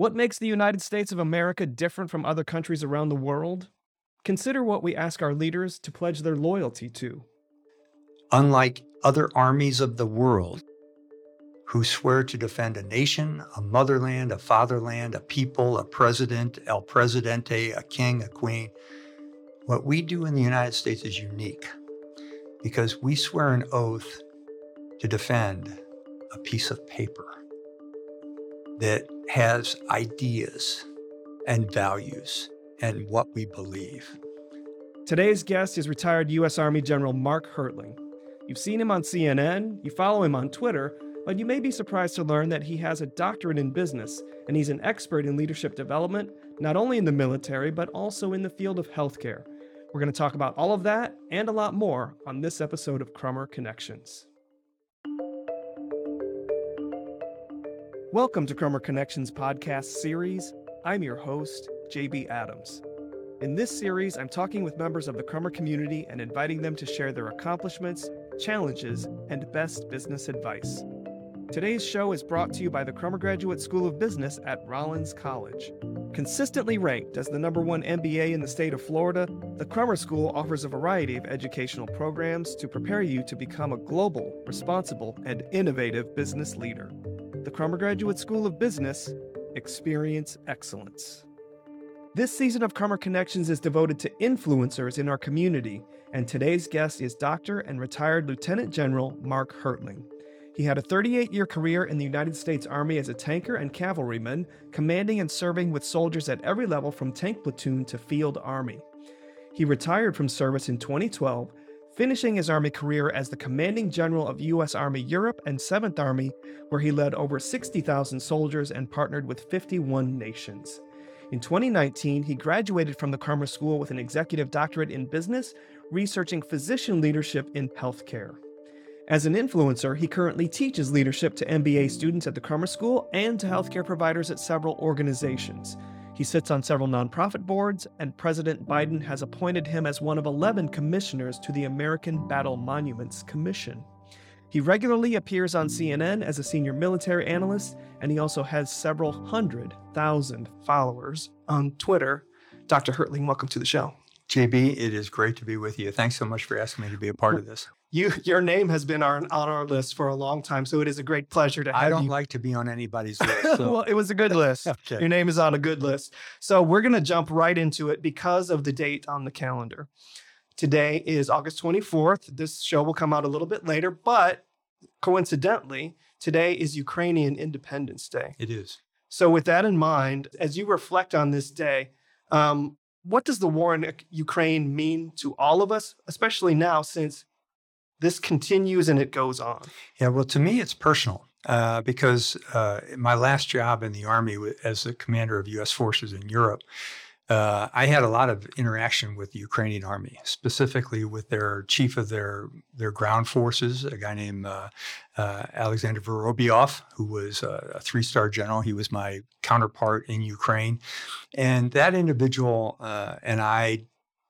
What makes the United States of America different from other countries around the world? Consider what we ask our leaders to pledge their loyalty to. Unlike other armies of the world who swear to defend a nation, a motherland, a fatherland, a people, a president, el presidente, a king, a queen, what we do in the United States is unique because we swear an oath to defend a piece of paper that has ideas and values and what we believe. Today's guest is retired U.S. Army General Mark Hertling. You've seen him on CNN, you follow him on Twitter, but you may be surprised to learn that he has a doctorate in business and he's an expert in leadership development, not only in the military, but also in the field of healthcare. We're going to talk about all of that and a lot more on this episode of Crummer Connections. Welcome to Crummer Connections podcast series. I'm your host, JB Adams. In this series, I'm talking with members of the Crummer community and inviting them to share their accomplishments, challenges, and best business advice. Today's show is brought to you by the Crummer Graduate School of Business at Rollins College. Consistently ranked as the number one MBA in the state of Florida, the Crummer School offers a variety of educational programs to prepare you to become a global, responsible, and innovative business leader. The Crummer Graduate School of Business, experience excellence. This season of Crummer Connections is devoted to influencers in our community, and today's guest is Dr. and retired Lieutenant General Mark Hertling. He had a 38 year career in the United States Army as a tanker and cavalryman, commanding and serving with soldiers at every level from tank platoon to field army. He retired from service in 2012, finishing his Army career as the commanding general of U.S. Army Europe and 7th Army, where he led over 60,000 soldiers and partnered with 51 nations. In 2019, he graduated from the Crummer School with an executive doctorate in business, researching physician leadership in healthcare. As an influencer, he currently teaches leadership to MBA students at the Crummer School and to healthcare providers at several organizations. He sits on several nonprofit boards, and President Biden has appointed him as one of 11 commissioners to the American Battle Monuments Commission. He regularly appears on CNN as a senior military analyst, and he also has several hundred thousand followers on Twitter. Dr. Hertling, welcome to the show. JB, it is great to be with you. Thanks so much for asking me to be a part of this. You, your name has been our, on our list for a long time, so it is a great pleasure to have you. I don't you. like to be on anybody's list. So. well, it was a good list. okay. Your name is on a good list. So we're going to jump right into it because of the date on the calendar. Today is August 24th. This show will come out a little bit later, but coincidentally, today is Ukrainian Independence Day. It is. So, with that in mind, as you reflect on this day, um, what does the war in Ukraine mean to all of us, especially now since this continues and it goes on? Yeah, well, to me, it's personal uh, because uh, my last job in the Army as the commander of U.S. forces in Europe, uh, I had a lot of interaction with the Ukrainian army, specifically with their chief of their their ground forces, a guy named uh, uh, Alexander Vorobyov, who was a, a three star general. He was my counterpart in Ukraine, and that individual uh, and I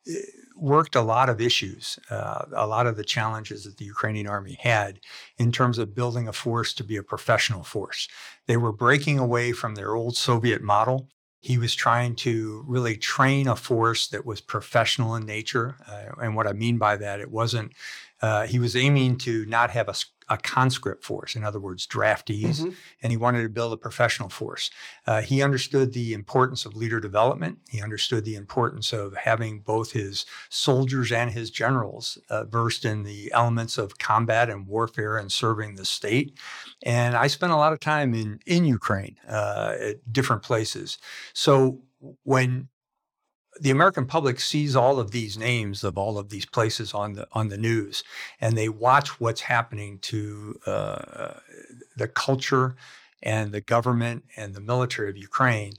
eh, worked a lot of issues, uh, a lot of the challenges that the Ukrainian army had in terms of building a force to be a professional force. They were breaking away from their old Soviet model he was trying to really train a force that was professional in nature. Uh, and what I mean by that, it wasn't, uh, he was aiming to not have a, a, conscript force, in other words, draftees, mm-hmm. and he wanted to build a professional force. Uh, he understood the importance of leader development. He understood the importance of having both his soldiers and his generals uh, versed in the elements of combat and warfare and serving the state. And I spent a lot of time in, in Ukraine uh, at different places. So when the American public sees all of these names of all of these places on the on the news, and they watch what's happening to uh, the culture and the government and the military of Ukraine.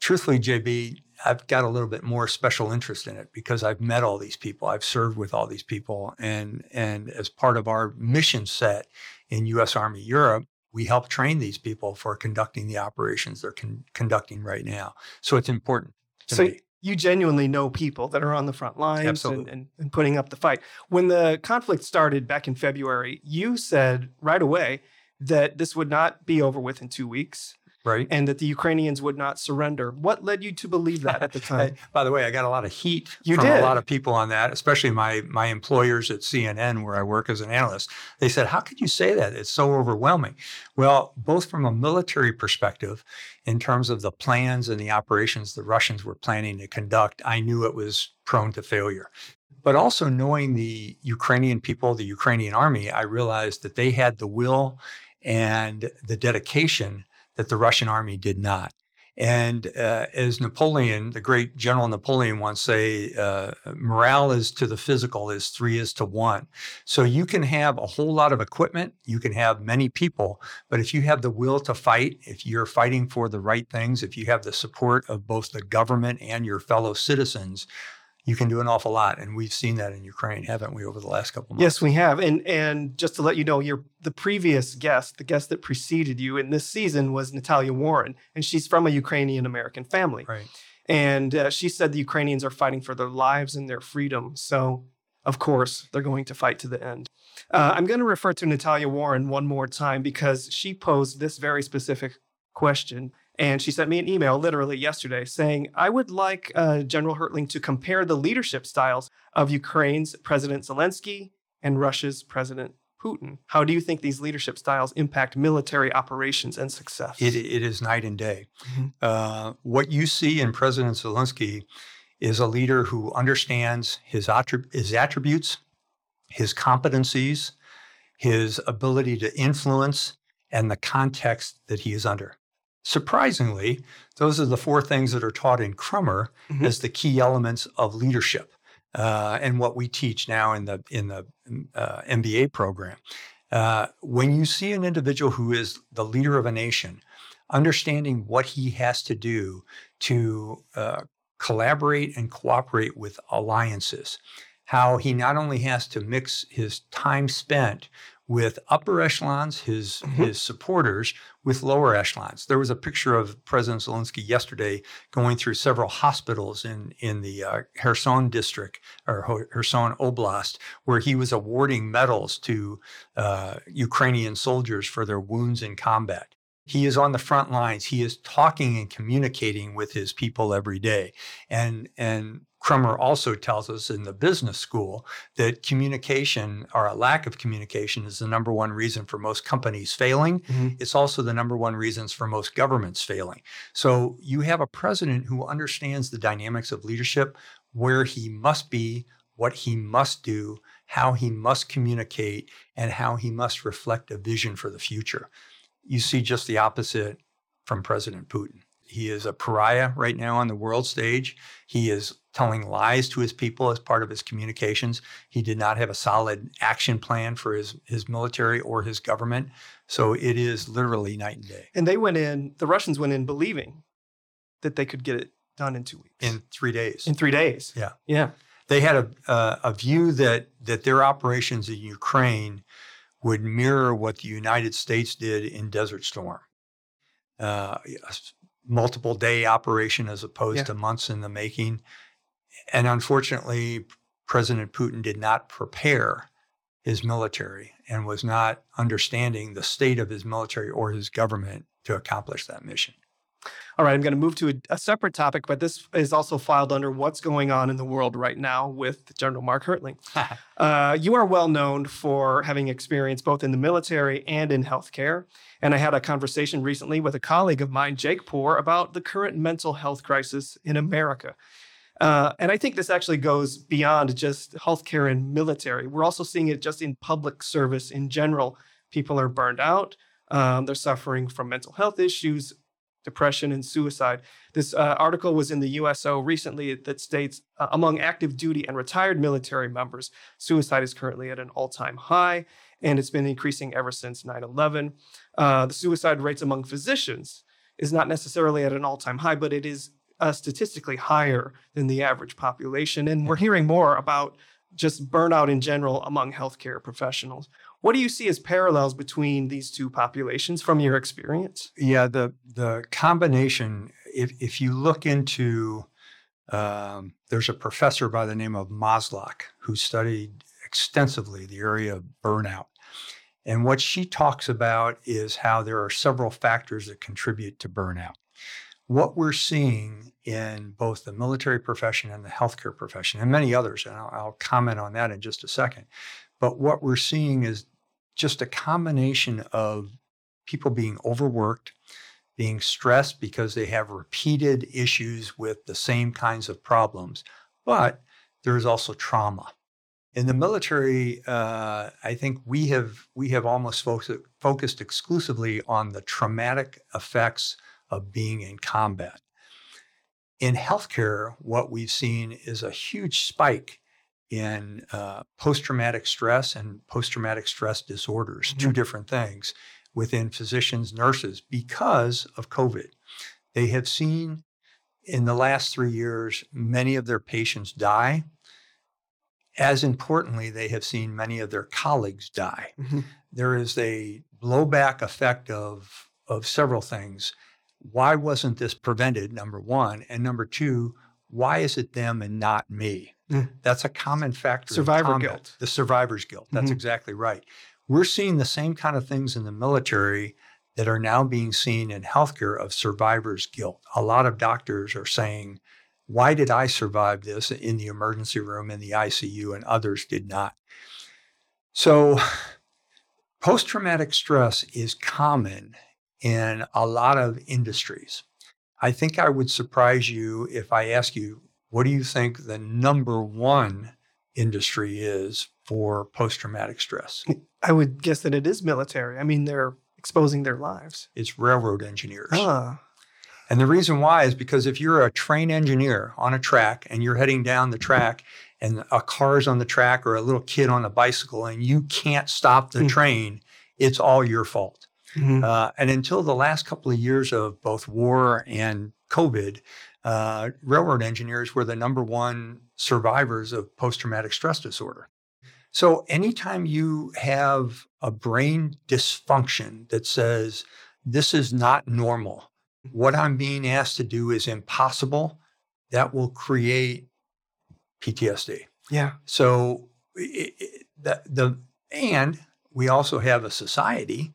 Truthfully, JB, I've got a little bit more special interest in it because I've met all these people, I've served with all these people, and and as part of our mission set in U.S. Army Europe, we help train these people for conducting the operations they're con- conducting right now. So it's important. so me. You genuinely know people that are on the front lines and, and, and putting up the fight. When the conflict started back in February, you said right away that this would not be over with in two weeks. Right? and that the Ukrainians would not surrender. What led you to believe that at the time? By the way, I got a lot of heat You from did. a lot of people on that, especially my my employers at CNN, where I work as an analyst. They said, "How could you say that? It's so overwhelming." Well, both from a military perspective, in terms of the plans and the operations the Russians were planning to conduct, I knew it was prone to failure. But also knowing the Ukrainian people, the Ukrainian army, I realized that they had the will and the dedication that the Russian army did not. And uh, as Napoleon, the great General Napoleon, once say, uh, morale is to the physical as three is to one. So you can have a whole lot of equipment, you can have many people, but if you have the will to fight, if you're fighting for the right things, if you have the support of both the government and your fellow citizens, you can do an awful lot. And we've seen that in Ukraine, haven't we, over the last couple months? Yes, we have. And and just to let you know, your the previous guest, the guest that preceded you in this season was Natalia Warren, and she's from a Ukrainian American family. Right. And uh, she said the Ukrainians are fighting for their lives and their freedom. So, of course, they're going to fight to the end. Uh, I'm going to refer to Natalia Warren one more time because she posed this very specific question. And she sent me an email literally yesterday saying, I would like uh, General Hertling to compare the leadership styles of Ukraine's President Zelensky and Russia's President Putin. How do you think these leadership styles impact military operations and success? It, it is night and day. Mhm. Uh, what you see in President Zelensky is a leader who understands his, attrib- his attributes, his competencies, his ability to influence, and the context that he is under. Surprisingly, those are the four things that are taught in Crummer Mhm. as the key elements of leadership, uh, and what we teach now in the in the uh, MBA program. Uh, when you see an individual who is the leader of a nation, understanding what he has to do to uh, collaborate and cooperate with alliances, how he not only has to mix his time spent with upper echelons, his Mhm. his supporters, with lower echelons. There was a picture of President Zelensky yesterday going through several hospitals in in the uh, Kherson district or Kherson Oblast, where he was awarding medals to uh, Ukrainian soldiers for their wounds in combat. He is on the front lines. He is talking and communicating with his people every day. And, and Crummer also tells us in the business school that communication or a lack of communication is the number one reason for most companies failing. Mhm. It's also the number one reasons for most governments failing. So you have a president who understands the dynamics of leadership, where he must be, what he must do, how he must communicate, and how he must reflect a vision for the future. You see just the opposite from President Putin. He is a pariah right now on the world stage. He is telling lies to his people as part of his communications. He did not have a solid action plan for his, his military or his government. So it is literally night and day And they went in, the Russians went in believing that they could get it done in two weeks. in three days. in three days. Yeah. Yeah. they had a, a, a view that, that their operations in Ukraine would mirror what the United States did in Desert Storm. Uh, multiple day operation as opposed Yeah. to months in the making. And unfortunately, President Putin did not prepare his military and was not understanding the state of his military or his government to accomplish that mission. All right, I'm going to move to a, a separate topic, but this is also filed under what's going on in the world right now with General Mark Hertling. Uh, you are well known for having experience both in the military and in healthcare. And I had a conversation recently with a colleague of mine, Jake Poor, about the current mental health crisis in America. Uh, and I think this actually goes beyond just healthcare and military. We're also seeing it just in public service in general. People are burned out, um, they're suffering from mental health issues, depression, and suicide. This uh, article was in the USO recently that states uh, among active duty and retired military members, suicide is currently at an all time high, and it's been increasing ever since 9 11. Uh, the suicide rates among physicians is not necessarily at an all time high, but it is uh, statistically higher than the average population. And we're hearing more about just burnout in general among healthcare professionals. What do you see as parallels between these two populations from your experience? Yeah, the the combination. If if you look into, um, there's a professor by the name of Maslach who studied extensively the area of burnout, And what she talks about is how there are several factors that contribute to burnout. What we're seeing in both the military profession and the healthcare profession, and many others, and I'll, I'll comment on that in just a second. But what we're seeing is just a combination of people being overworked, being stressed because they have repeated issues with the same kinds of problems, but there is also trauma. In the military, uh, I think we have we have almost focused, focused exclusively on the traumatic effects of being in combat. In healthcare, what we've seen is a huge spike in uh, post traumatic stress and post traumatic stress disorders, mm-hmm. two different things within physicians, nurses, because of COVID. They have seen in the last three years many of their patients die. As importantly, they have seen many of their colleagues die. Mm-hmm. There is a blowback effect of, of several things. Why wasn't this prevented? Number one. And number two, why is it them and not me? That's a common factor. Survivor guilt. The survivor's guilt. That's mm-hmm. exactly right. We're seeing the same kind of things in the military that are now being seen in healthcare of survivor's guilt. A lot of doctors are saying, why did I survive this in the emergency room, in the ICU, and others did not? So, post traumatic stress is common in a lot of industries. I think I would surprise you if I ask you, what do you think the number one industry is for post traumatic stress? I would guess that it is military. I mean, they're exposing their lives. It's railroad engineers. Ah. And the reason why is because if you're a train engineer on a track and you're heading down the track and a car's on the track or a little kid on a bicycle and you can't stop the mm. train, it's all your fault. Mm-hmm. Uh, and until the last couple of years of both war and COVID, uh, railroad engineers were the number one survivors of post traumatic stress disorder. So, anytime you have a brain dysfunction that says, this is not normal, what I'm being asked to do is impossible, that will create PTSD. Yeah. So, it, it, the, the, and we also have a society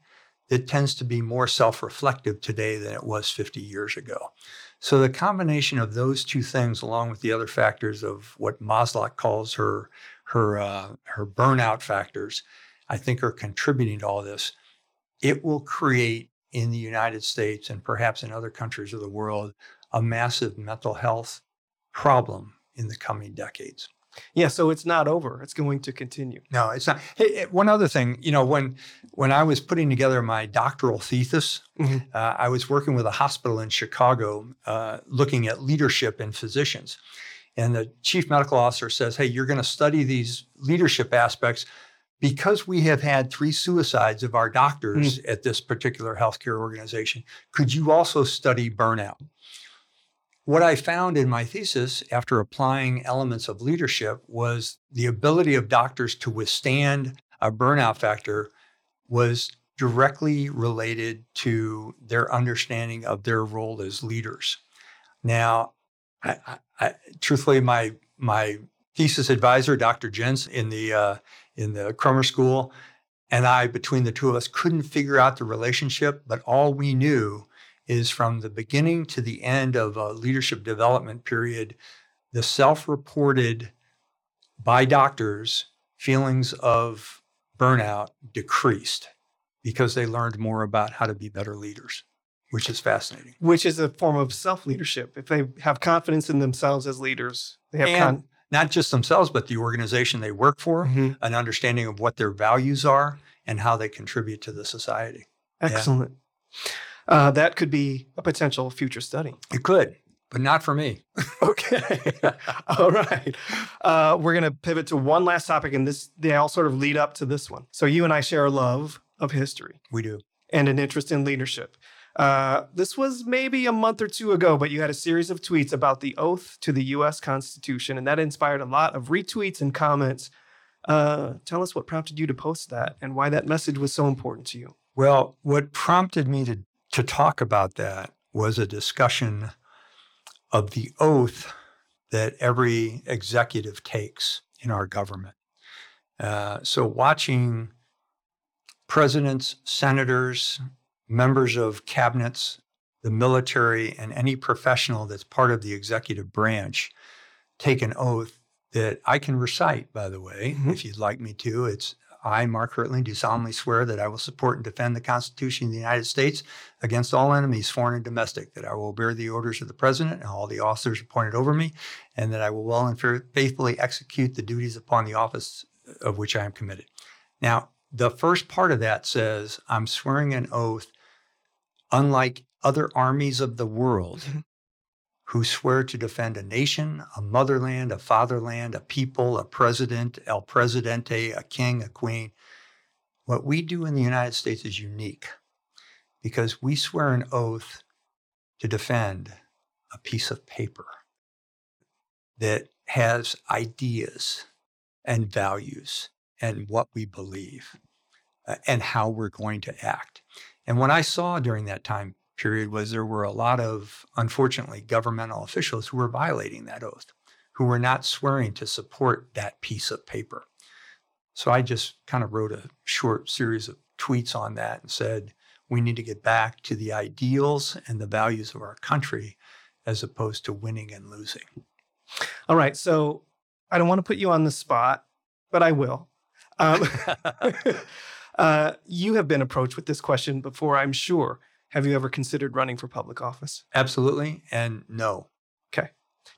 that tends to be more self reflective today than it was 50 years ago. So the combination of those two things, along with the other factors of what Maslach calls her her uh, her burnout factors, I think are contributing to all this. It will create in the United States and perhaps in other countries of the world a massive mental health problem in the coming decades. Yeah, so it's not over. It's going to continue. No, it's not. Hey, one other thing, you know, when when I was putting together my doctoral thesis, mm-hmm. uh, I was working with a hospital in Chicago, uh, looking at leadership in physicians, and the chief medical officer says, "Hey, you're going to study these leadership aspects." Because we have had three suicides of our doctors mm-hmm. at this particular healthcare organization, could you also study burnout? What I found in my thesis after applying elements of leadership was the ability of doctors to withstand a burnout factor was directly related to their understanding of their role as leaders. Now, I, I, truthfully, my my thesis advisor, Dr. Jens, in the uh, in the Crummer School, and I, between the two of us, couldn't figure out the relationship. But all we knew is from the beginning to the end of a leadership development period, the self reported by doctors feelings of burnout decreased because they learned more about how to be better leaders, which is fascinating. Which is a form of self leadership. If they have confidence in themselves as leaders, they have and con- not just themselves, but the organization they work for, mm-hmm. an understanding of what their values are and how they contribute to the society. Excellent. Yeah uh, that could be a potential future study. It could, but not for me. okay. all right. Uh, we're going to pivot to one last topic, and this they all sort of lead up to this one. So you and I share a love of history. We do. And an interest in leadership. Uh, this was maybe a month or two ago, but you had a series of tweets about the oath to the U.S. Constitution, and that inspired a lot of retweets and comments. Uh, tell us what prompted you to post that and why that message was so important to you. Well, what prompted me to to talk about that was a discussion of the oath that every executive takes in our government. Uh, so, watching presidents, senators, members of cabinets, the military, and any professional that's part of the executive branch take an oath that I can recite, by the way, Mhm. if you'd like me to. It's I, Mark Hertling, do solemnly swear that I will support and defend the Constitution of the United States against all enemies, foreign and domestic, that I will bear the orders of the President and all the officers appointed over me, and that I will well and faithfully execute the duties upon the office of which I am committed. Now, the first part of that says, I'm swearing an oath, unlike other armies of the world Mhm. Who swear to defend a nation, a motherland, a fatherland, a people, a president, el presidente, a king, a queen. What we do in the United States is unique because we swear an oath to defend a piece of paper that has ideas and values and what we believe uh, and how we're going to act. And what I saw during that time period was there were a lot of, unfortunately, governmental officials who were violating that oath, who were not swearing to support that piece of paper. So I just kind of wrote a short series of tweets on that and said, we need to get back to the ideals and the values of our country as opposed to winning and losing. All right. So I don't want to put you on the spot, but I will. Um, uh, you have been approached with this question before, I'm sure. Have you ever considered running for public office? Absolutely. And no. Okay.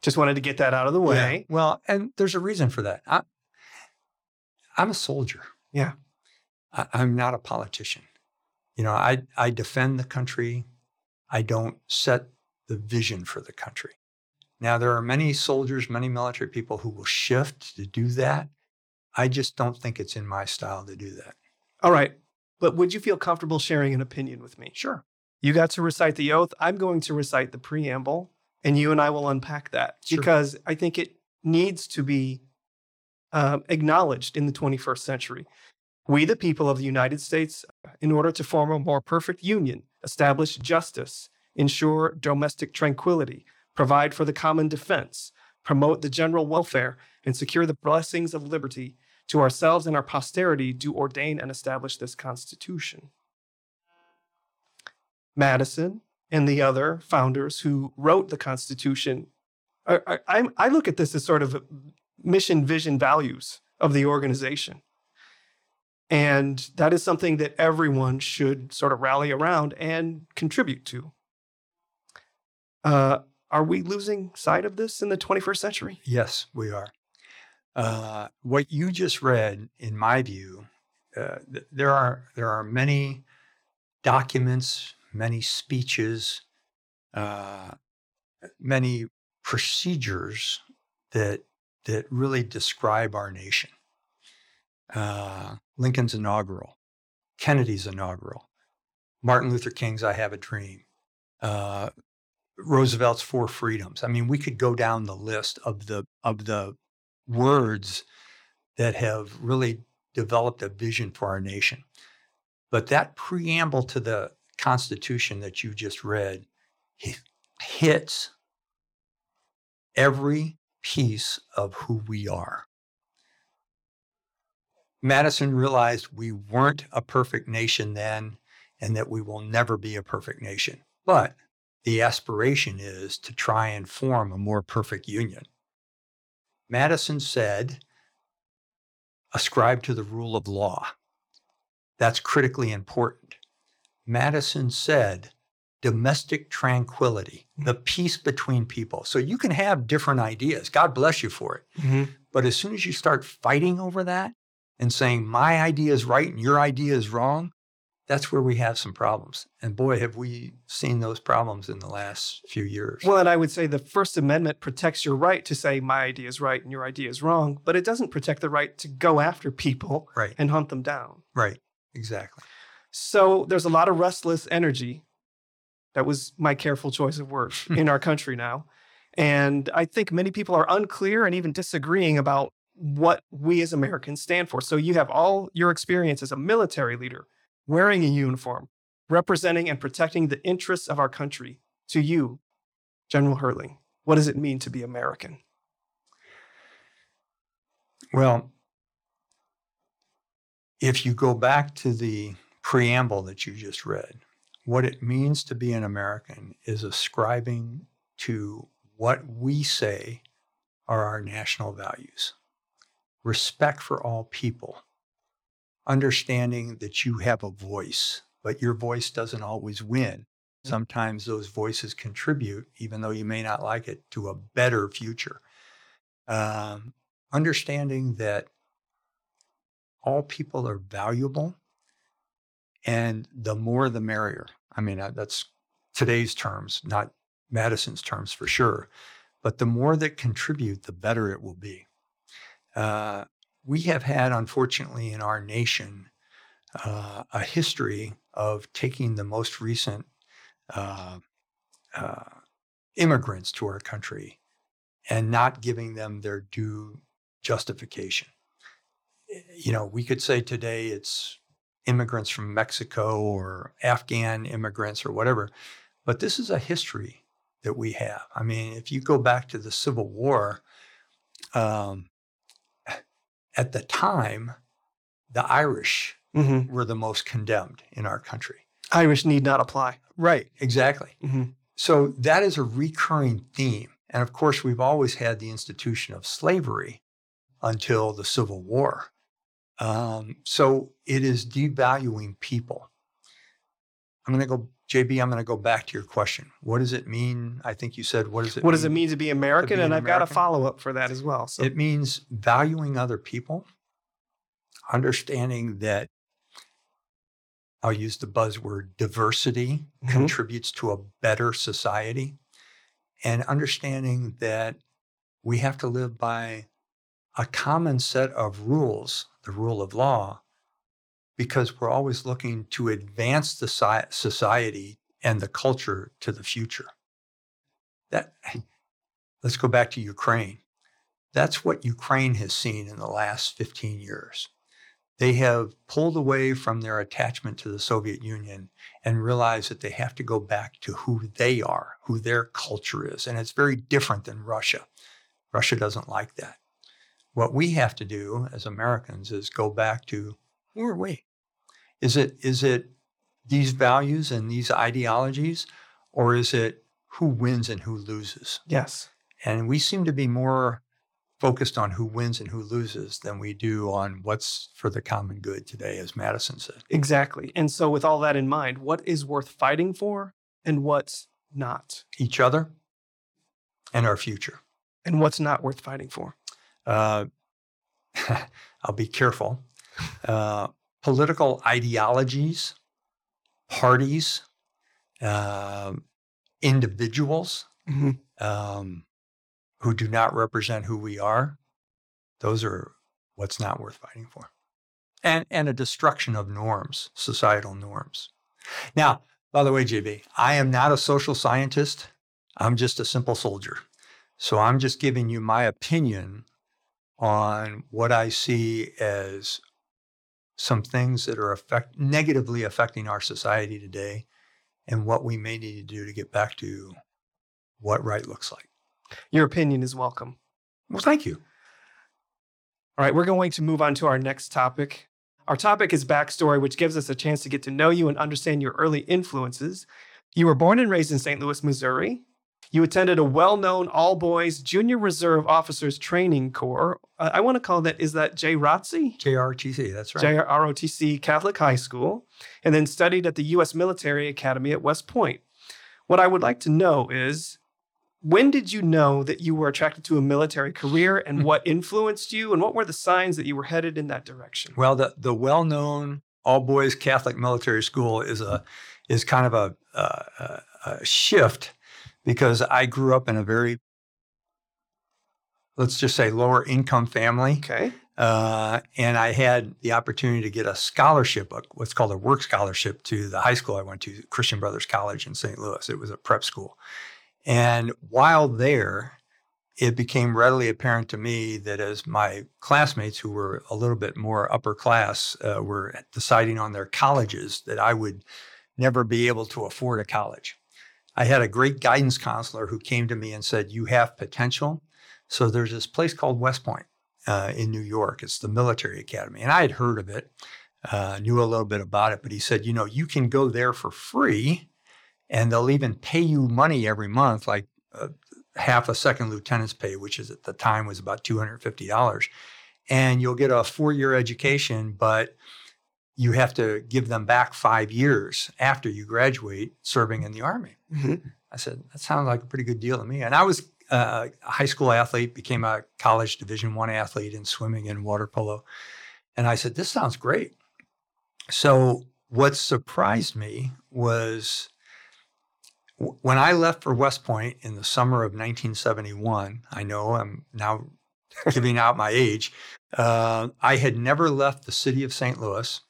Just wanted to get that out of the Yeah. way. Well, and there's a reason for that. I, I'm a soldier. Yeah. I, I'm not a politician. You know, I, I defend the country. I don't set the vision for the country. Now, there are many soldiers, many military people who will shift to do that. I just don't think it's in my style to do that. All right. But would you feel comfortable sharing an opinion with me? Sure. You got to recite the oath. I'm going to recite the preamble, and you and I will unpack that Sure. because I think it needs to be um, acknowledged in the 21st century. We, the people of the United States, in order to form a more perfect union, establish justice, ensure domestic tranquility, provide for the common defense, promote the general welfare, and secure the blessings of liberty to ourselves and our posterity, do ordain and establish this Constitution. Madison and the other founders who wrote the Constitution, I, I, I'm- look at this as sort of mission, vision, values of the organization. And that is something that everyone should sort of rally around and contribute to. Uh, are we losing sight of this in the 21st century? Yes, we are. Uh, what you just read, in my view, uh, th- there are there are many documents, many speeches, uh, many procedures that that really describe our nation. Uh, Lincoln's inaugural, Kennedy's inaugural, Martin Luther King's "I Have a Dream," uh, Roosevelt's Four Freedoms. I mean, we could go down the list of the of the words that have really developed a vision for our nation. But that preamble to the Constitution that you just read hits every piece of who we are. Madison realized we weren't a perfect nation then and that we will never be a perfect nation. But the aspiration is to try and form a more perfect union. Madison said, ascribe to the rule of law. That's critically important. Madison said, domestic tranquility, the mm-hmm. peace between people. So you can have different ideas. God bless you for it. Mm-hmm. But as soon as you start fighting over that and saying, my idea is right and your idea is wrong, that's where we have some problems. And boy, have we seen those problems in the last few years. Well, and I would say the First Amendment protects your right to say my idea is right and your idea is wrong, but it doesn't protect the right to go after people right, and hunt them down. right, exactly. So there's a lot of restless energy. That was my careful choice of words hmm. in our country now. And I think many people are unclear and even disagreeing about what we as Americans stand for. So you have all your experience as a military leader, wearing a uniform, representing and protecting the interests of our country. To you, General Hertling, what does it mean to be American? Well, if you go back to the preamble that you just read, what it means to be an American is ascribing to what we say are our national values respect for all people, understanding that you have a voice, but your voice doesn't always win. Sometimes those voices contribute, even though you may not like it, to a better future. Um, understanding that all people are valuable and the more the merrier. I mean, uh, that's today's terms, not Madison's terms for sure. But the more that contribute, the better it will be. Uh, we have had, unfortunately, in our nation, uh, a history of taking the most recent uh, uh, immigrants to our country and not giving them their due justification. You know, we could say today it's immigrants from Mexico or Afghan immigrants or whatever, but this is a history that we have. I mean, if you go back to the Civil War, um, at the time, the Irish Mm-hmm. were the most condemned in our country. Irish need not apply. Right, exactly. Mm-hmm. So that is a recurring theme. And of course, we've always had the institution of slavery until the Civil War. Um, so it is devaluing people. I'm going to go, JB, I'm going to go back to your question. What does it mean? I think you said, what does it What mean? does it mean to be American? be and I've got a follow up for that as well. So It means valuing other people, understanding that I'll use the buzzword diversity Mhm. contributes to a better society, and understanding that we have to live by a common set of rules, the rule of law, because we're always looking to advance the society and the culture to the future. That let's go back to Ukraine. That's what Ukraine has seen in the last 15 years. They have pulled away from their attachment to the Soviet Union and realized that they have to go back to who they are, who their culture is. And it's very different than Russia. Russia doesn't like that. What we have to do as Americans is go back to who are we? Is it is it these values and these ideologies, or is it who wins and who loses? yes. And we seem to be more focused on who wins and who loses than we do on what's for the common good today, as Madison said. Exactly. And so, with all that in mind, what is worth fighting for and what's not? Each other and our future. And what's not worth fighting for? Uh, I'll be careful. Uh, political ideologies, parties, um, individuals Mhm. um, who do not represent who we are, those are what's not worth fighting for. And, and a destruction of norms, societal norms. Now, by the way, JB, I am not a social scientist. I'm just a simple soldier. So I'm just giving you my opinion on what I see as some things that are affect, negatively affecting our society today and what we may need to do to get back to what right looks like. Your opinion is welcome. Well, thank you. All right, we're going to move on to our next topic. Our topic is backstory, which gives us a chance to get to know you and understand your early influences. You were born and raised in St. Louis, Missouri. You attended a well known all boys junior reserve officers training corps. Uh, I want to call that, is that JROTC? JRTC, that's right. JROTC Catholic High School, and then studied at the U.S. Military Academy at West Point. What I would like to know is when did you know that you were attracted to a military career and Hmm. what influenced you and what were the signs that you were headed in that direction? well, the, the well known all boys Catholic military school is a is kind of a, a, a shift because I grew up in a very let's just say lower income family. Okay. Uh, and I had the opportunity to get a scholarship, a- what's called a work scholarship, to the high school I went to, Christian Brothers College in St. Louis. It was a prep school. And while there, it became readily apparent to me that as my classmates, who were a little bit more upper class, uh, were deciding on their colleges, that I would never be able to afford a college. I had a great guidance counselor who came to me and said, You have potential. So there's this place called West Point uh, in New York. It's the military academy. And I had heard of it. uh, knew a little bit about it, but he said, you know, you can go there for free and they'll even pay you money every month, like uh, half a second lieutenant's pay, which is at the time was about $250. And you'll get a four year education, but you have to give them back five years after you graduate serving in the Army. Mhm. I said, that sounds like a pretty good deal to me. And I was uh, a high school athlete, became a college Division One athlete in swimming and water polo. And I said, this sounds great. So what surprised me was w- when I left for West Point in the summer of 1971, I know I'm now giving out my age. Uh, I had never left the city of St. Louis.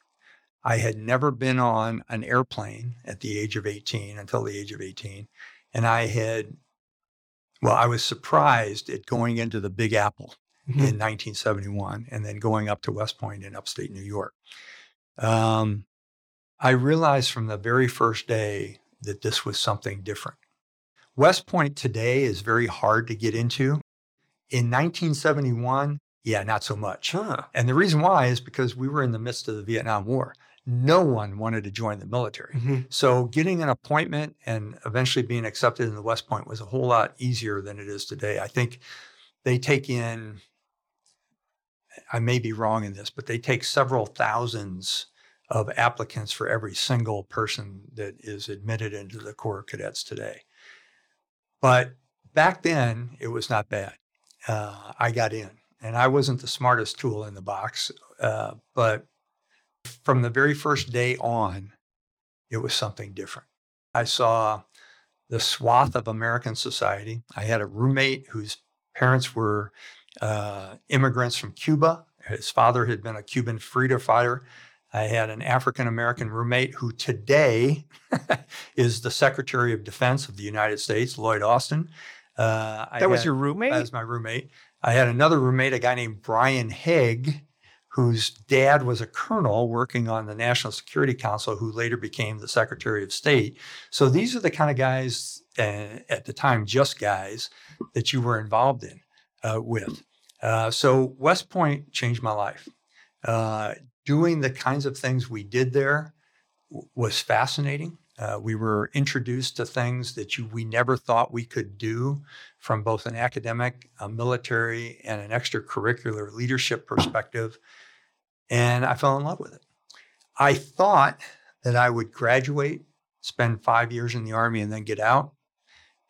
I had never been on an airplane at the age of 18 until the age of 18. And I had, well, I was surprised at going into the Big Apple in 1971 and then going up to West Point in upstate New York. Um, I realized from the very first day that this was something different. West Point today is very hard to get into. In 1971, yeah, not so much. Huh. And the reason why is because we were in the midst of the Vietnam War. No one wanted to join the military. Mhm. So getting an appointment and eventually being accepted in the West Point was a whole lot easier than it is today. I think they take in, I may be wrong in this, but they take several thousands of applicants for every single person that is admitted into the Corps of Cadets today. But back then, it was not bad. Uh, I got in, and I wasn't the smartest tool in the box, uh, but from the very first day on, it was something different. I saw the swath of American society. I had a roommate whose parents were uh, immigrants from Cuba. His father had been a Cuban freedom fighter. I had an African American roommate who today is the Secretary of Defense of the United States, Lloyd Austin. Uh, I That was had- your roommate? as my roommate. I had another roommate, a guy named Brian Haig, whose dad was a colonel working on the National Security Council, who later became the Secretary of State. So these are the kind of guys, uh, at the time, just guys that you were involved in uh, with. Uh, so West Point changed my life. Uh, doing the kinds of things we did there w- was fascinating. Uh, we were introduced to things that you, we never thought we could do from both an academic, a military, and an extracurricular leadership perspective. And I fell in love with it. I thought that I would graduate, spend five years in the Army, and then get out.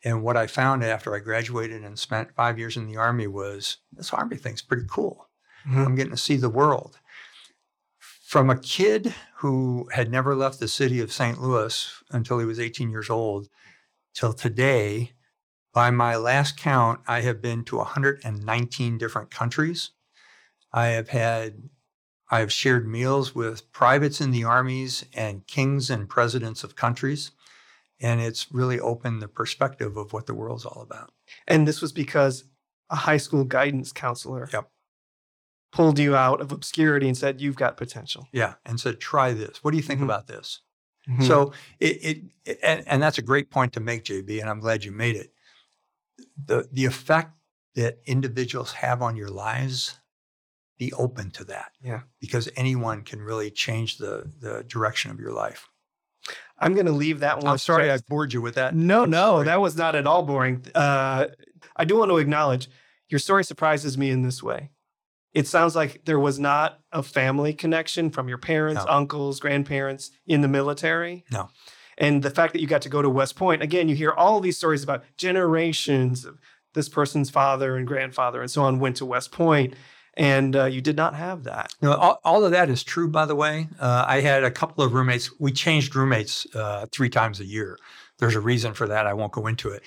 And what I found after I graduated and spent five years in the Army was this Army thing's pretty cool. Mhm. I'm getting to see the world. From a kid who had never left the city of St. Louis until he was 18 years old till today, by my last count, I have been to 119 different countries. I have had, I have shared meals with privates in the armies and kings and presidents of countries. And it's really opened the perspective of what the world's all about. And this was because a high school guidance counselor Yep. pulled you out of obscurity and said, You've got potential. Yeah. And said, try this. What do you think Mhm. about this? Mhm. So it, it, it- and, and that's a great point to make, JB, and I'm glad you made it. The the effect that individuals have on your lives, be open to that. Yeah. Because anyone can really change the the direction of your life. I'm going to leave that one. I'm sorry I bored you with that. No, no, Sorry. that was not at all boring. Uh, I do want to acknowledge your story surprises me in this way. It sounds like there was not a family connection from your parents, No. uncles, grandparents in the military. No. And the fact that you got to go to West Point, again, you hear all these stories about generations of this person's father and grandfather and so on went to West Point, and uh, you did not have that. You know, all, all of that is true, by the way. Uh, I had a couple of roommates. We changed roommates uh, three times a year. There's a reason for that. I won't go into it.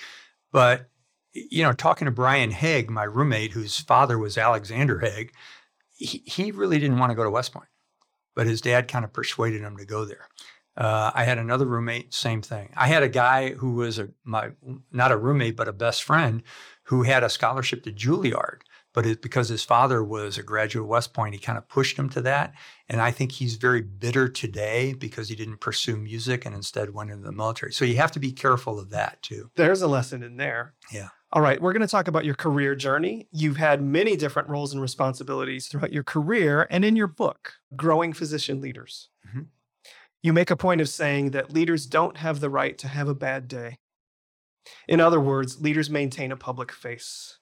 But, you know, talking to Brian Haig, my roommate, whose father was Alexander Haig, he, he really didn't want to go to West Point, but his dad kind of persuaded him to go there. Uh, I had another roommate, same thing. I had a guy who was a my not a roommate, but a best friend, who had a scholarship to Juilliard, but it, because his father was a graduate of West Point, he kind of pushed him to that. And I think he's very bitter today because he didn't pursue music and instead went into the military. So you have to be careful of that too. There's a lesson in there. Yeah. All right, we're going to talk about your career journey. You've had many different roles and responsibilities throughout your career and in your book, Growing Physician Leaders. Mhm. You make a point of saying that leaders don't have the right to have a bad day. In other words, leaders maintain a public face.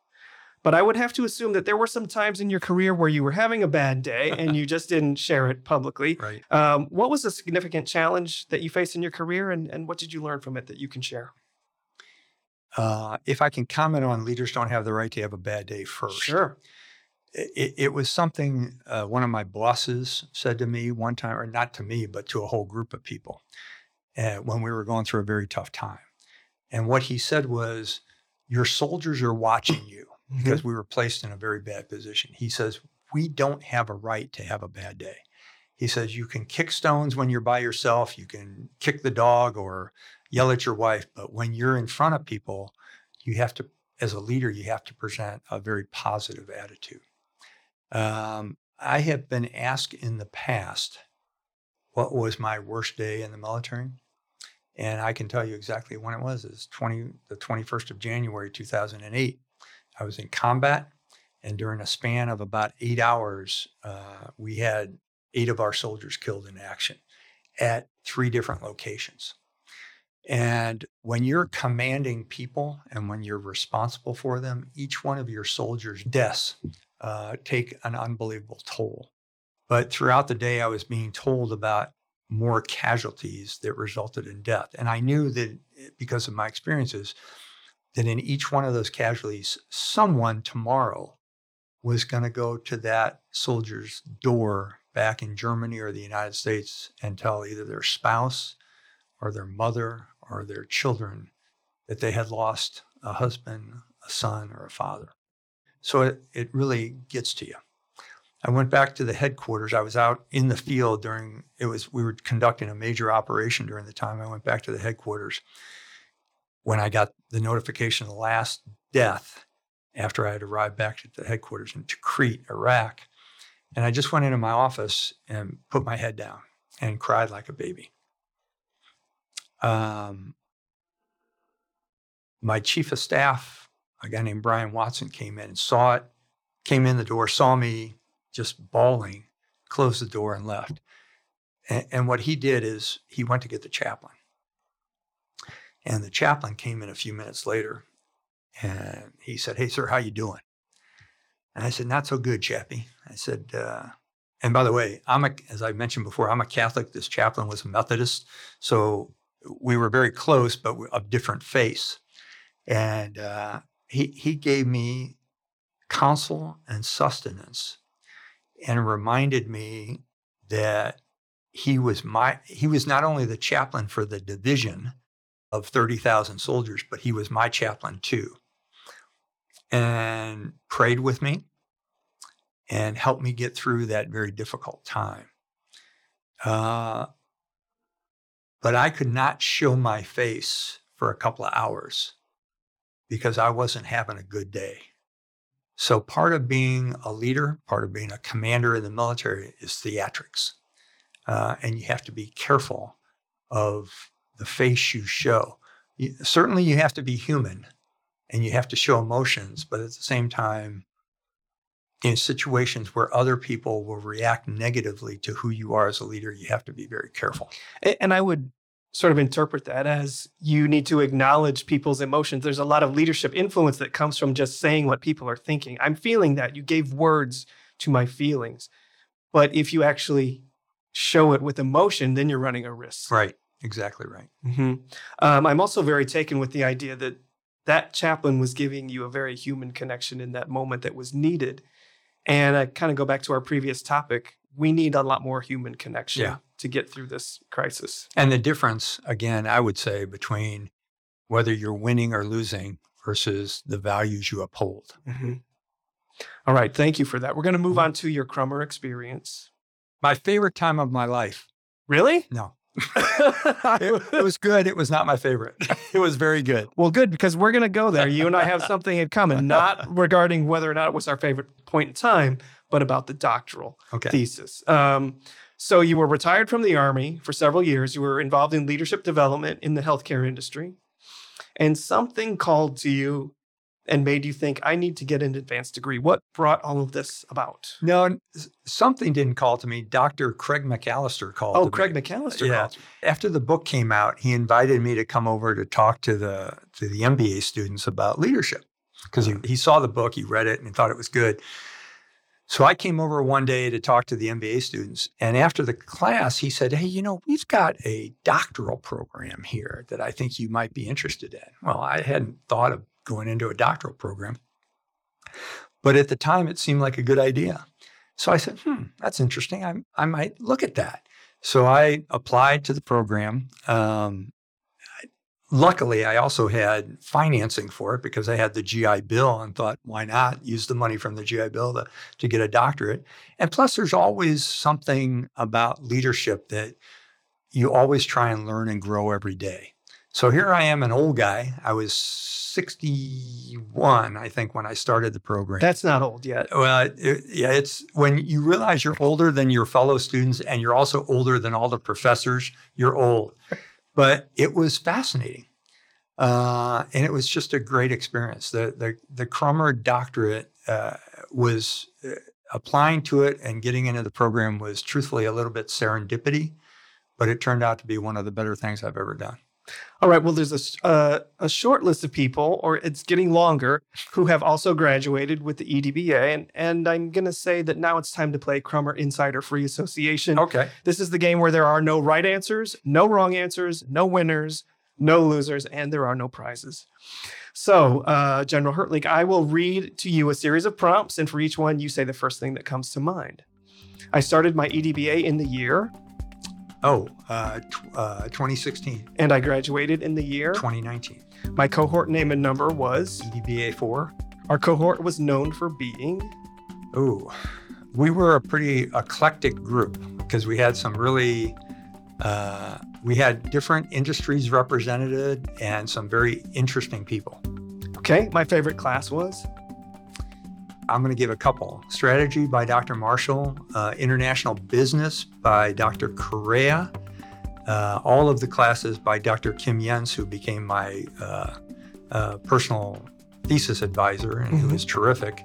But I would have to assume that there were some times in your career where you were having a bad day and you just didn't share it publicly. Right. Um, what was a significant challenge that you faced in your career and, and what did you learn from it that you can share? Uh, if I can comment on leaders don't have the right to have a bad day first. Sure. It, it was something uh, one of my bosses said to me one time, or not to me, but to a whole group of people uh, when we were going through a very tough time. And what he said was, Your soldiers are watching you because we were placed in a very bad position. He says, We don't have a right to have a bad day. He says, You can kick stones when you're by yourself, you can kick the dog or yell at your wife, but when you're in front of people, you have to, as a leader, you have to present a very positive attitude. Um, I have been asked in the past what was my worst day in the military. And I can tell you exactly when it was. It's 20, the 21st of January, 2008. I was in combat, and during a span of about eight hours, uh, we had eight of our soldiers killed in action at three different locations. And when you're commanding people and when you're responsible for them, each one of your soldiers' deaths uh, take an unbelievable toll. But throughout the day, I was being told about more casualties that resulted in death. And I knew that eh, because of my experiences, that in each one of those casualties, someone tomorrow was going to go to that soldier's door back in Germany or the United States and tell either their spouse or their mother or their children that they had lost a husband, a son, or a father. So it, it really gets to you. I went back to the headquarters. I was out in the field during it was we were conducting a major operation during the time I went back to the headquarters when I got the notification of the last death after I had arrived back at the headquarters in Tikrit, Iraq. And I just went into my office and put my head down and cried like a baby. Um, my chief of staff, a guy named Brian Watson, came in and saw it, came in the door, saw me just bawling, closed the door and left. And, and what he did is he went to get the chaplain. And the chaplain came in a few minutes later and he said, Hey, sir, how you doing? And I said, Not so good, Chappie. I said, uh, and by the way, I'm a, as I mentioned before, I'm a Catholic. This chaplain was a Methodist. So we were very close, but of different faiths. And uh, he, he gave me counsel and sustenance and reminded me that he was my he was not only the chaplain for the division of 30,000 soldiers but he was my chaplain too. And prayed with me and helped me get through that very difficult time. Uh, but i could not show my face for a couple of hours because i wasn't having a good day. So, part of being a leader, part of being a commander in the military is theatrics. Uh, and you have to be careful of the face you show. You, certainly, you have to be human and you have to show emotions, but at the same time, in situations where other people will react negatively to who you are as a leader, you have to be very careful. And I would sort of interpret that as you need to acknowledge people's emotions. There's a lot of leadership influence that comes from just saying what people are thinking. I'm feeling that. You gave words to my feelings. But if you actually show it with emotion, then you're running a risk. Right. Exactly right. Mm-hmm. Um, I'm also very taken with the idea that that chaplain was giving you a very human connection in that moment that was needed. And I kind of go back to our previous topic. We need a lot more human connection Yeah. to get through this crisis. And the difference, again, I would say between whether you're winning or losing versus the values you uphold. Mm-hmm. All right. Thank you for that. We're going to move Mhm. on to your Crummer experience. My favorite time of my life. Really? No, it, it was good. It was not my favorite. it was very good. Well, good because we're going to go there. You and I have something in common, not regarding whether or not it was our favorite point in time, but about the doctoral Okay. thesis. Um, so you were retired from the army for several years. You were involved in leadership development in the healthcare industry, and something called to you and made you think, "I need to get an advanced degree." What brought all of this about? No, something didn't call to me. Dr. Craig McAllister called. Oh, Craig me. McAllister Yeah. After the book came out, he invited me to come over to talk to the to the MBA students about leadership because he, he saw the book, he read it, and he thought it was good. So I came over one day to talk to the MBA students, and after the class, he said, "Hey, you know, we've got a doctoral program here that I think you might be interested in." Well, I hadn't thought of going into a doctoral program, but at the time, it seemed like a good idea. So I said, "Hmm, that's interesting. I I might look at that." So I applied to the program. Um, luckily, I also had financing for it because I had the GI Bill and thought, why not use the money from the GI Bill to, to get a doctorate? And plus, there's always something about leadership that you always try and learn and grow every day. So here I am, an old guy. I was 61, I think, when I started the program. That's not old yet. Well, it, yeah, it's when you realize you're older than your fellow students and you're also older than all the professors, you're old. But it was fascinating. Uh, and it was just a great experience. The, the, the Crummer doctorate uh, was uh, applying to it and getting into the program was truthfully a little bit serendipity, but it turned out to be one of the better things I've ever done. All right. Well, there's a, uh, a short list of people, or it's getting longer, who have also graduated with the EDBA. And, and I'm going to say that now it's time to play Crummer Insider Free Association. Okay. This is the game where there are no right answers, no wrong answers, no winners, no losers, and there are no prizes. So, uh, General Hertling, I will read to you a series of prompts, and for each one, you say the first thing that comes to mind. I started my EDBA in the year, Oh, uh, tw- uh, 2016, and I graduated in the year. 2019. My cohort name and number was. EDBA 4. Our cohort was known for being. Ooh, we were a pretty eclectic group because we had some really, uh, we had different industries represented and some very interesting people. Okay, my favorite class was. I'm going to give a couple Strategy by Dr. Marshall, uh, International Business by Dr. Correa, uh, all of the classes by Dr. Kim Jens, who became my uh, uh, personal thesis advisor and who Mhm. was terrific,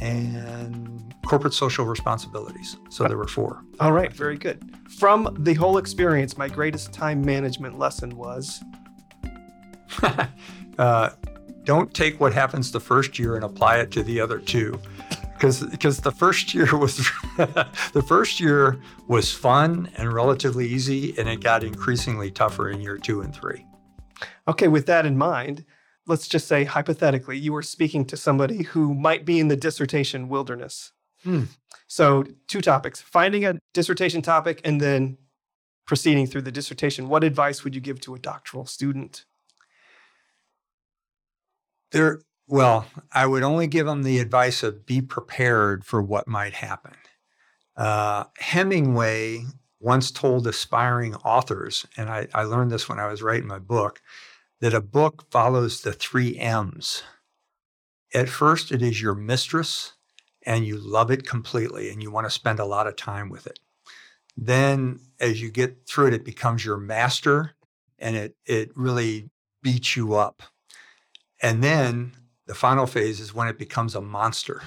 and Corporate Social Responsibilities. So there were four. All right, very good. From the whole experience, my greatest time management lesson was. don't take what happens the first year and apply it to the other two because because the first year was the first year was fun and relatively easy and it got increasingly tougher in year two and three Okay, with that in mind, let's just say hypothetically, you were speaking to somebody who might be in the dissertation wilderness. Hmm. So, two topics finding a dissertation topic and then proceeding through the dissertation. What advice would you give to a doctoral student? There well i would only give them the advice of be prepared for what might happen. Uh, hemingway once told aspiring authors and I, I learned this when i was writing my book that a book follows the three m's. At first it is your mistress and you love it completely and you want to spend a lot of time with it. Then as you get through it it becomes your master and it it really beats you up and then the final phase is when it becomes a monster.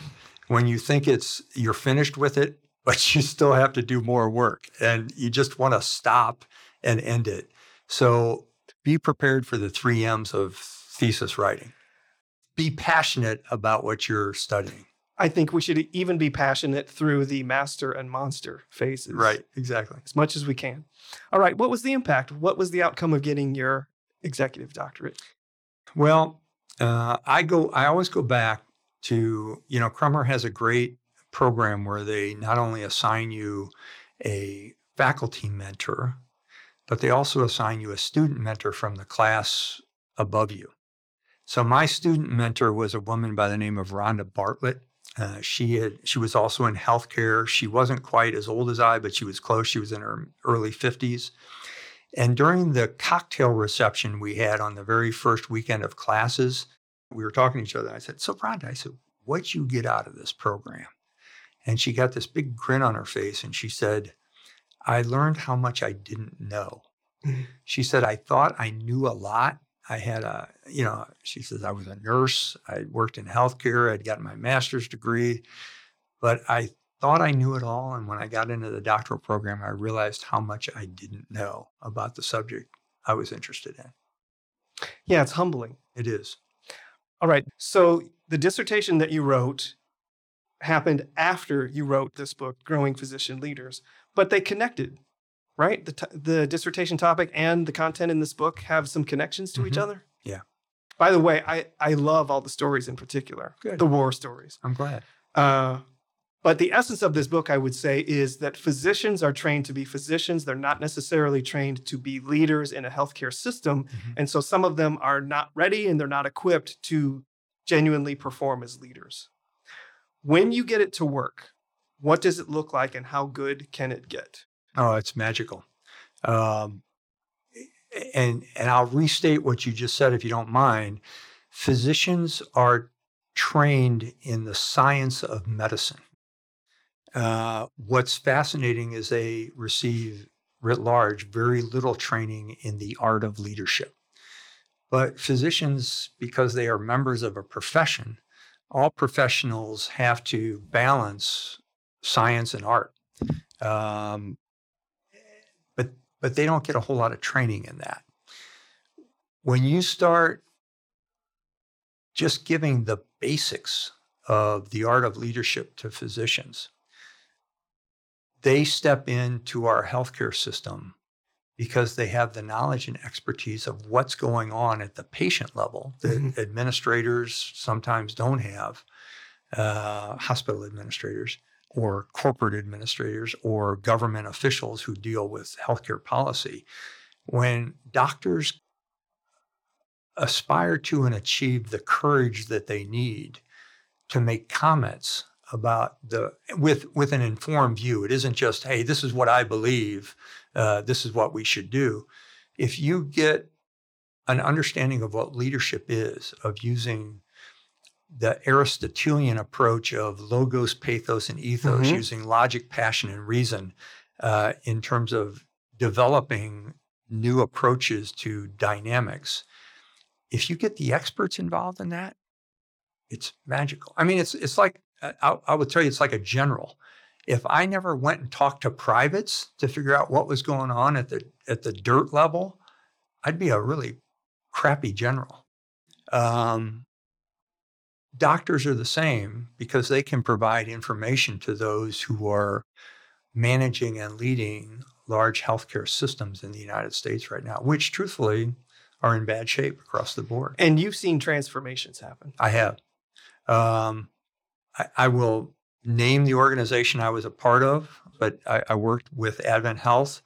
When you think it's you're finished with it, but you still have to do more work and you just want to stop and end it. So be prepared for the 3 M's of thesis writing. Be passionate about what you're studying. I think we should even be passionate through the master and monster phases. Right, exactly. As much as we can. All right. What was the impact? What was the outcome of getting your executive doctorate? Well, uh, I go. I always go back to you know, Crummer has a great program where they not only assign you a faculty mentor, but they also assign you a student mentor from the class above you. So my student mentor was a woman by the name of Rhonda Bartlett. Uh, she had she was also in healthcare. She wasn't quite as old as I, but she was close. She was in her early 50s. And during the cocktail reception we had on the very first weekend of classes, we were talking to each other. I said, So, Rhonda, I said, what'd you get out of this program? And she got this big grin on her face and she said, I learned how much I didn't know. Mhm. She said, I thought I knew a lot. I had a, you know, she says, I was a nurse. I worked in healthcare. I'd gotten my master's degree, but I thought I knew it all. And when I got into the doctoral program, I realized how much I didn't know about the subject I was interested in. Yeah, it's humbling. It is. All right. So the dissertation that you wrote happened after you wrote this book, Growing Physician Leaders, but they connected, right? The, t- the dissertation topic and the content in this book have some connections to each Mhm. other. Yeah. By the way, I, I love all the stories in particular, Good. the war stories. I'm glad. Uh, but the essence of this book, I would say, is that physicians are trained to be physicians. They're not necessarily trained to be leaders in a healthcare system. Mhm. And so some of them are not ready and they're not equipped to genuinely perform as leaders. When you get it to work, what does it look like and how good can it get? Oh, it's magical. Um, and and I'll restate what you just said, if you don't mind. Physicians are trained in the science of medicine. Uh, what's fascinating is they receive writ large very little training in the art of leadership. But physicians, because they are members of a profession, all professionals have to balance science and art. Um, but but they don't get a whole lot of training in that. When you start just giving the basics of the art of leadership to physicians, they step into our healthcare system because they have the knowledge and expertise of what's going on at the patient level that Mhm. administrators sometimes don't have, uh, hospital administrators or corporate administrators or government officials who deal with healthcare policy. When doctors aspire to and achieve the courage that they need to make comments about the with with an informed view. It isn't just hey this is what i believe uh, this is what we should do. If you get an understanding of what leadership is of using the aristotelian approach of logos pathos and ethos Mhm. using logic passion and reason uh, in terms of developing new approaches to dynamics if you get the experts involved in that it's magical. I mean it's it's like I, I would tell you it's like a general if i never went and talked to privates to figure out what was going on at the at the dirt level i'd be a really crappy general um, doctors are the same because they can provide information to those who are managing and leading large healthcare systems in the united states right now which truthfully are in bad shape across the board And you've seen transformations happen. I have. Um, I, I will name the organization I was a part of, but I, I worked with Advent Health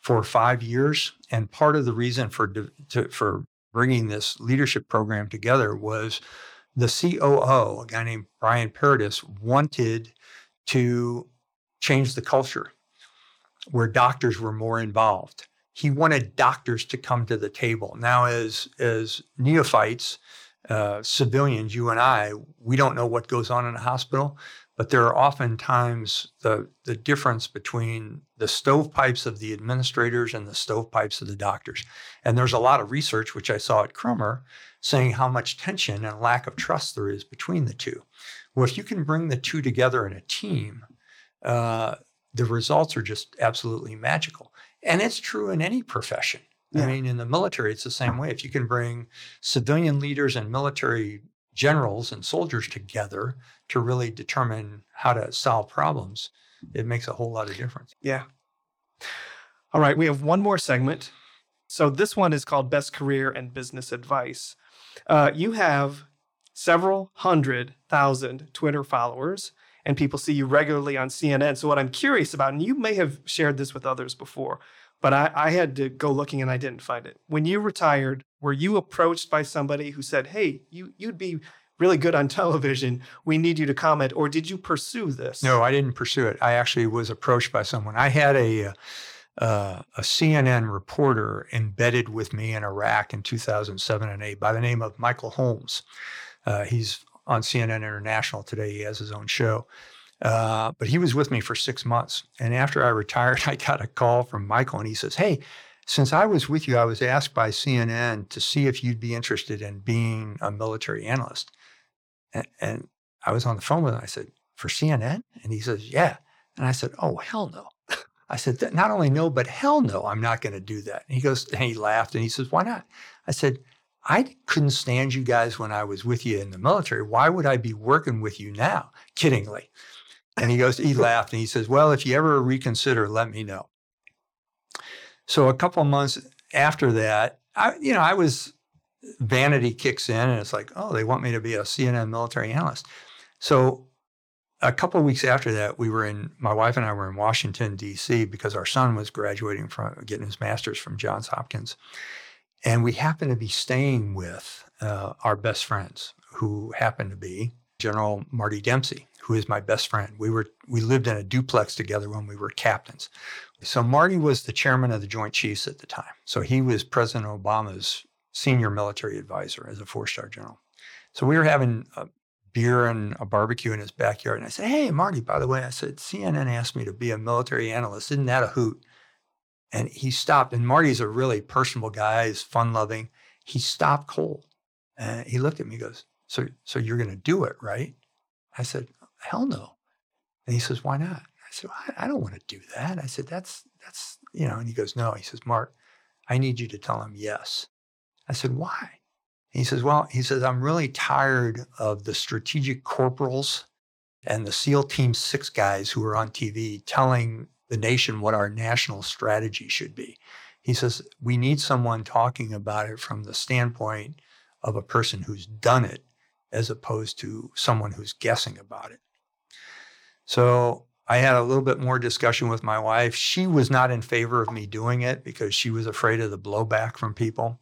for five years, and part of the reason for to, for bringing this leadership program together was the COO, a guy named Brian Paradis, wanted to change the culture where doctors were more involved. He wanted doctors to come to the table. Now, as as neophytes, uh, civilians, you and I, we don't know what goes on in a hospital, but there are oftentimes the the difference between the stovepipes of the administrators and the stovepipes of the doctors. And there's a lot of research, which I saw at Crummer, saying how much tension and lack of trust there is between the two. Well, if you can bring the two together in a team, uh, the results are just absolutely magical. And it's true in any profession. Yeah. I mean, in the military, it's the same way. If you can bring civilian leaders and military generals and soldiers together to really determine how to solve problems, it makes a whole lot of difference. Yeah. All right, we have one more segment. So this one is called Best Career and Business Advice. Uh, you have several hundred thousand Twitter followers, and people see you regularly on CNN. So what I'm curious about, and you may have shared this with others before, but I, I had to go looking and I didn't find it. When you retired, were you approached by somebody who said, "Hey, you you'd be really good on television. We need you to comment," or did you pursue this? No, I didn't pursue it. I actually was approached by someone. I had a, uh, uh, a CNN reporter embedded with me in Iraq in 2007 and 8 by the name of Michael Holmes. Uh, he's on CNN International today. He has his own show. Uh, but he was with me for six months. And after I retired, I got a call from Michael and he says, Hey, since I was with you, I was asked by CNN to see if you'd be interested in being a military analyst. And, and I was on the phone with him. I said, For CNN? And he says, Yeah. And I said, Oh, hell no. I said, Not only no, but hell no, I'm not going to do that. And he goes, and he laughed and he says, Why not? I said, I couldn't stand you guys when I was with you in the military. Why would I be working with you now? Kiddingly. And he goes, he laughed and he says, Well, if you ever reconsider, let me know. So a couple of months after that, I, you know, I was vanity kicks in and it's like, oh, they want me to be a CNN military analyst. So a couple of weeks after that, we were in, my wife and I were in Washington, D.C., because our son was graduating from getting his master's from Johns Hopkins. And we happened to be staying with uh, our best friends, who happened to be General Marty Dempsey, who is my best friend. We were we lived in a duplex together when we were captains. So Marty was the chairman of the Joint Chiefs at the time. So he was President Obama's senior military advisor as a four-star general. So we were having a beer and a barbecue in his backyard, and I said, "Hey, Marty, by the way, I said CNN asked me to be a military analyst. Isn't that a hoot?" And he stopped. And Marty's a really personable guy. He's fun-loving. He stopped cold, and he looked at me. He goes, "So, so you're going to do it, right?" I said, hell no. And he says, why not? I said, I, I don't want to do that. I said, that's, that's, you know, and he goes, no. He says, Mark, I need you to tell him yes. I said, why? he says, well, he says, I'm really tired of the strategic corporals and the SEAL Team Six guys who are on TV telling the nation what our national strategy should be. He says, we need someone talking about it from the standpoint of a person who's done it as opposed to someone who's guessing about it. So I had a little bit more discussion with my wife. She was not in favor of me doing it because she was afraid of the blowback from people.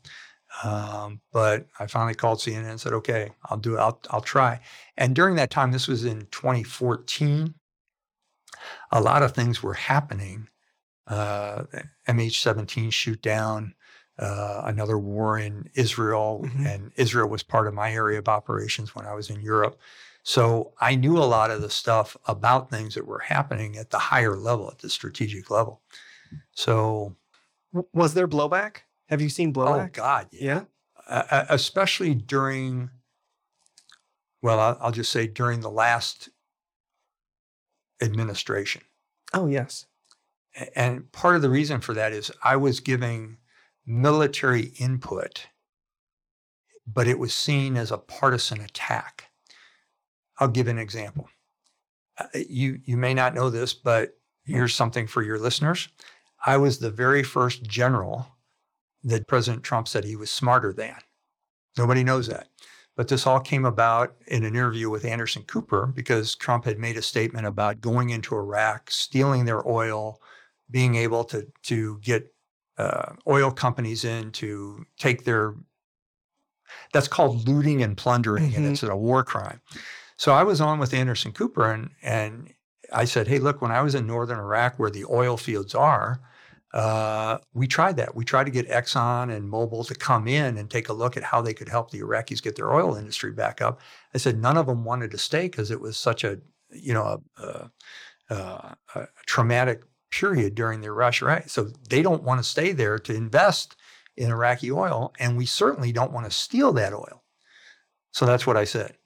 Um, but I finally called CNN and said, "Okay, I'll do it. I'll, I'll try." And during that time, this was in 2014. A lot of things were happening. Uh, MH17 shoot down, uh, another war in Israel, mm-hmm. and Israel was part of my area of operations when I was in Europe. So I knew a lot of the stuff about things that were happening at the higher level, at the strategic level. So, was there blowback? Have you seen blowback? Oh God, yeah. yeah? Uh, especially during, well, I'll, I'll just say during the last administration. Oh yes. And part of the reason for that is I was giving military input, but it was seen as a partisan attack. I'll give an example. Uh, you, you may not know this, but here's something for your listeners. I was the very first general that President Trump said he was smarter than. Nobody knows that. But this all came about in an interview with Anderson Cooper because Trump had made a statement about going into Iraq, stealing their oil, being able to, to get uh, oil companies in to take their, that's called looting and plundering, mm-hmm. and it's a war crime. So I was on with Anderson Cooper and, and I said, hey, look, when I was in northern Iraq where the oil fields are, uh, we tried that. We tried to get Exxon and Mobil to come in and take a look at how they could help the Iraqis get their oil industry back up. I said none of them wanted to stay because it was such a, you know, a, a, a traumatic period during the rush, right? So they don't want to stay there to invest in Iraqi oil, and we certainly don't want to steal that oil. So that's what I said.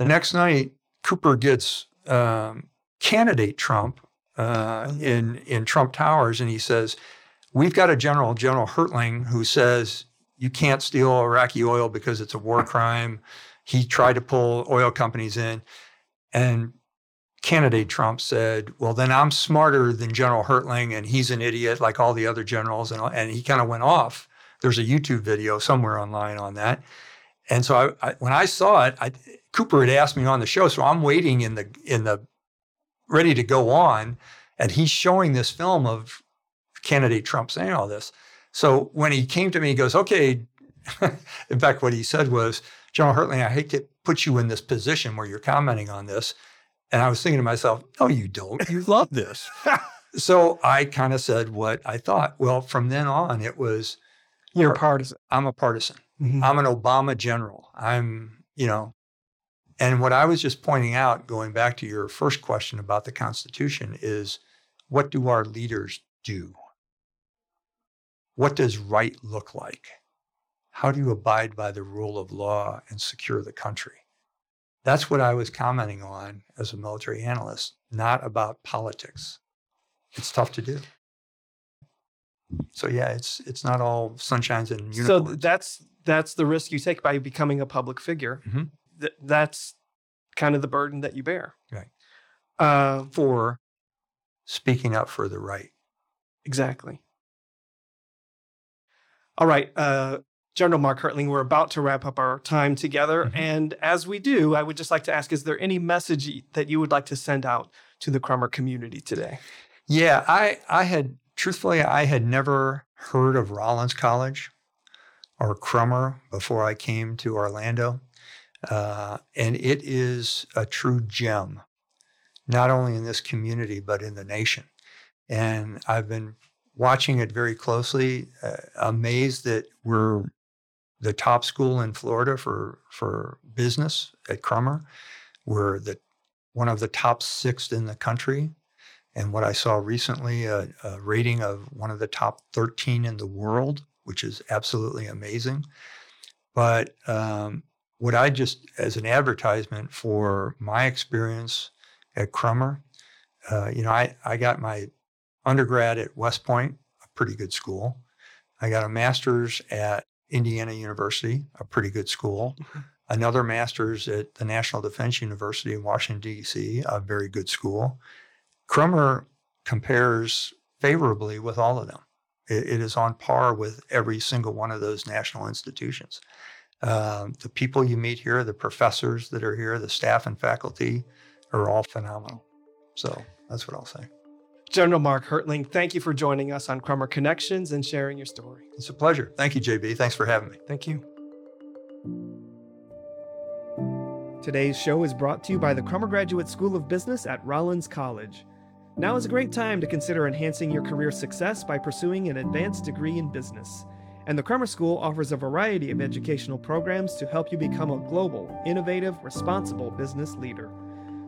The next night, Cooper gets um, candidate Trump uh, mm-hmm. in in Trump Towers, and he says, "We've got a general, General Hertling, who says you can't steal Iraqi oil because it's a war crime. He tried to pull oil companies in, and candidate Trump said, "Well, then I'm smarter than General Hertling, and he's an idiot like all the other generals." And and he kind of went off. There's a YouTube video somewhere online on that. And so I, I, when I saw it, I, Cooper had asked me on the show, so I'm waiting in the in the ready to go on, and he's showing this film of candidate Trump saying all this. So when he came to me, he goes, "Okay." in fact, what he said was, "General Hertling, I hate to put you in this position where you're commenting on this." And I was thinking to myself, "No, you don't. You love this." so I kind of said what I thought. Well, from then on, it was You're partisan. I'm a partisan. Mhm. I'm an Obama general. I'm, you know, and what I was just pointing out, going back to your first question about the Constitution, is what do our leaders do? What does right look like? How do you abide by the rule of law and secure the country? That's what I was commenting on as a military analyst, not about politics. It's tough to do. So yeah, it's it's not all sunshines and unicorns. So that's that's the risk you take by becoming a public figure. Mhm. Th- that's kind of the burden that you bear. Right. Uh, for speaking up for the right. exactly. All right, uh, General Mark Hertling, we're about to wrap up our time together, Mhm. and as we do, I would just like to ask: Is there any message that you would like to send out to the Crummer community today? Yeah, I I had truthfully I had never heard of Rollins College or Crummer before I came to Orlando, uh, and it is a true gem, not only in this community but in the nation. And I've been watching it very closely, uh, amazed that we're the top school in Florida for for business at Crummer. We're the one of the top six in the country and what I saw recently, a, a rating of one of the top 13 in the world, which is absolutely amazing. But um, what I just, as an advertisement for my experience at Crummer, uh, you know, I, I got my undergrad at West Point, a pretty good school. I got a master's at Indiana University, a pretty good school. Another master's at the National Defense University in Washington, D.C., a very good school. Crummer compares favorably with all of them. It, it is on par with every single one of those national institutions. Um, the people you meet here, the professors that are here, the staff and faculty are all phenomenal. So that's what I'll say. General Mark Hertling, thank you for joining us on Crummer Connections and sharing your story. It's a pleasure. Thank you, JB. Thanks for having me. Thank you. Today's show is brought to you by the Crummer Graduate School of Business at Rollins College. Now is a great time to consider enhancing your career success by pursuing an advanced degree in business. And the Crummer School offers a variety of educational programs to help you become a global, innovative, responsible business leader.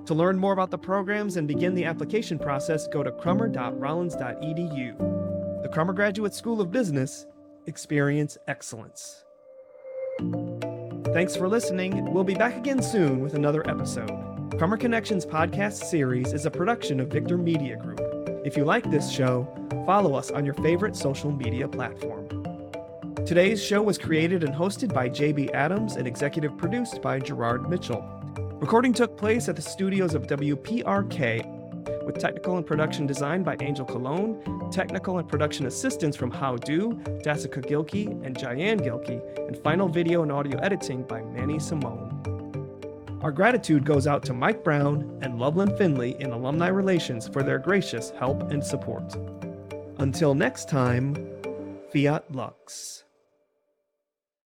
To learn more about the programs and begin the application process, go to crummer.rollins.edu. The Crummer Graduate School of Business, experience excellence. Thanks for listening. We'll be back again soon with another episode. Crummer Connections podcast series is a production of Victor Media Group. If you like this show, follow us on your favorite social media platform. Today's show was created and hosted by JB Adams and executive produced by Gerard Mitchell. Recording took place at the studios of WPRK with technical and production design by Angel Cologne, technical and production assistance from How Do, Dassica Gilkey, and Jayan Gilkey, and final video and audio editing by Manny Simone. Our gratitude goes out to Mike Brown and Loveland Finley in Alumni Relations for their gracious help and support. Until next time, Fiat Lux.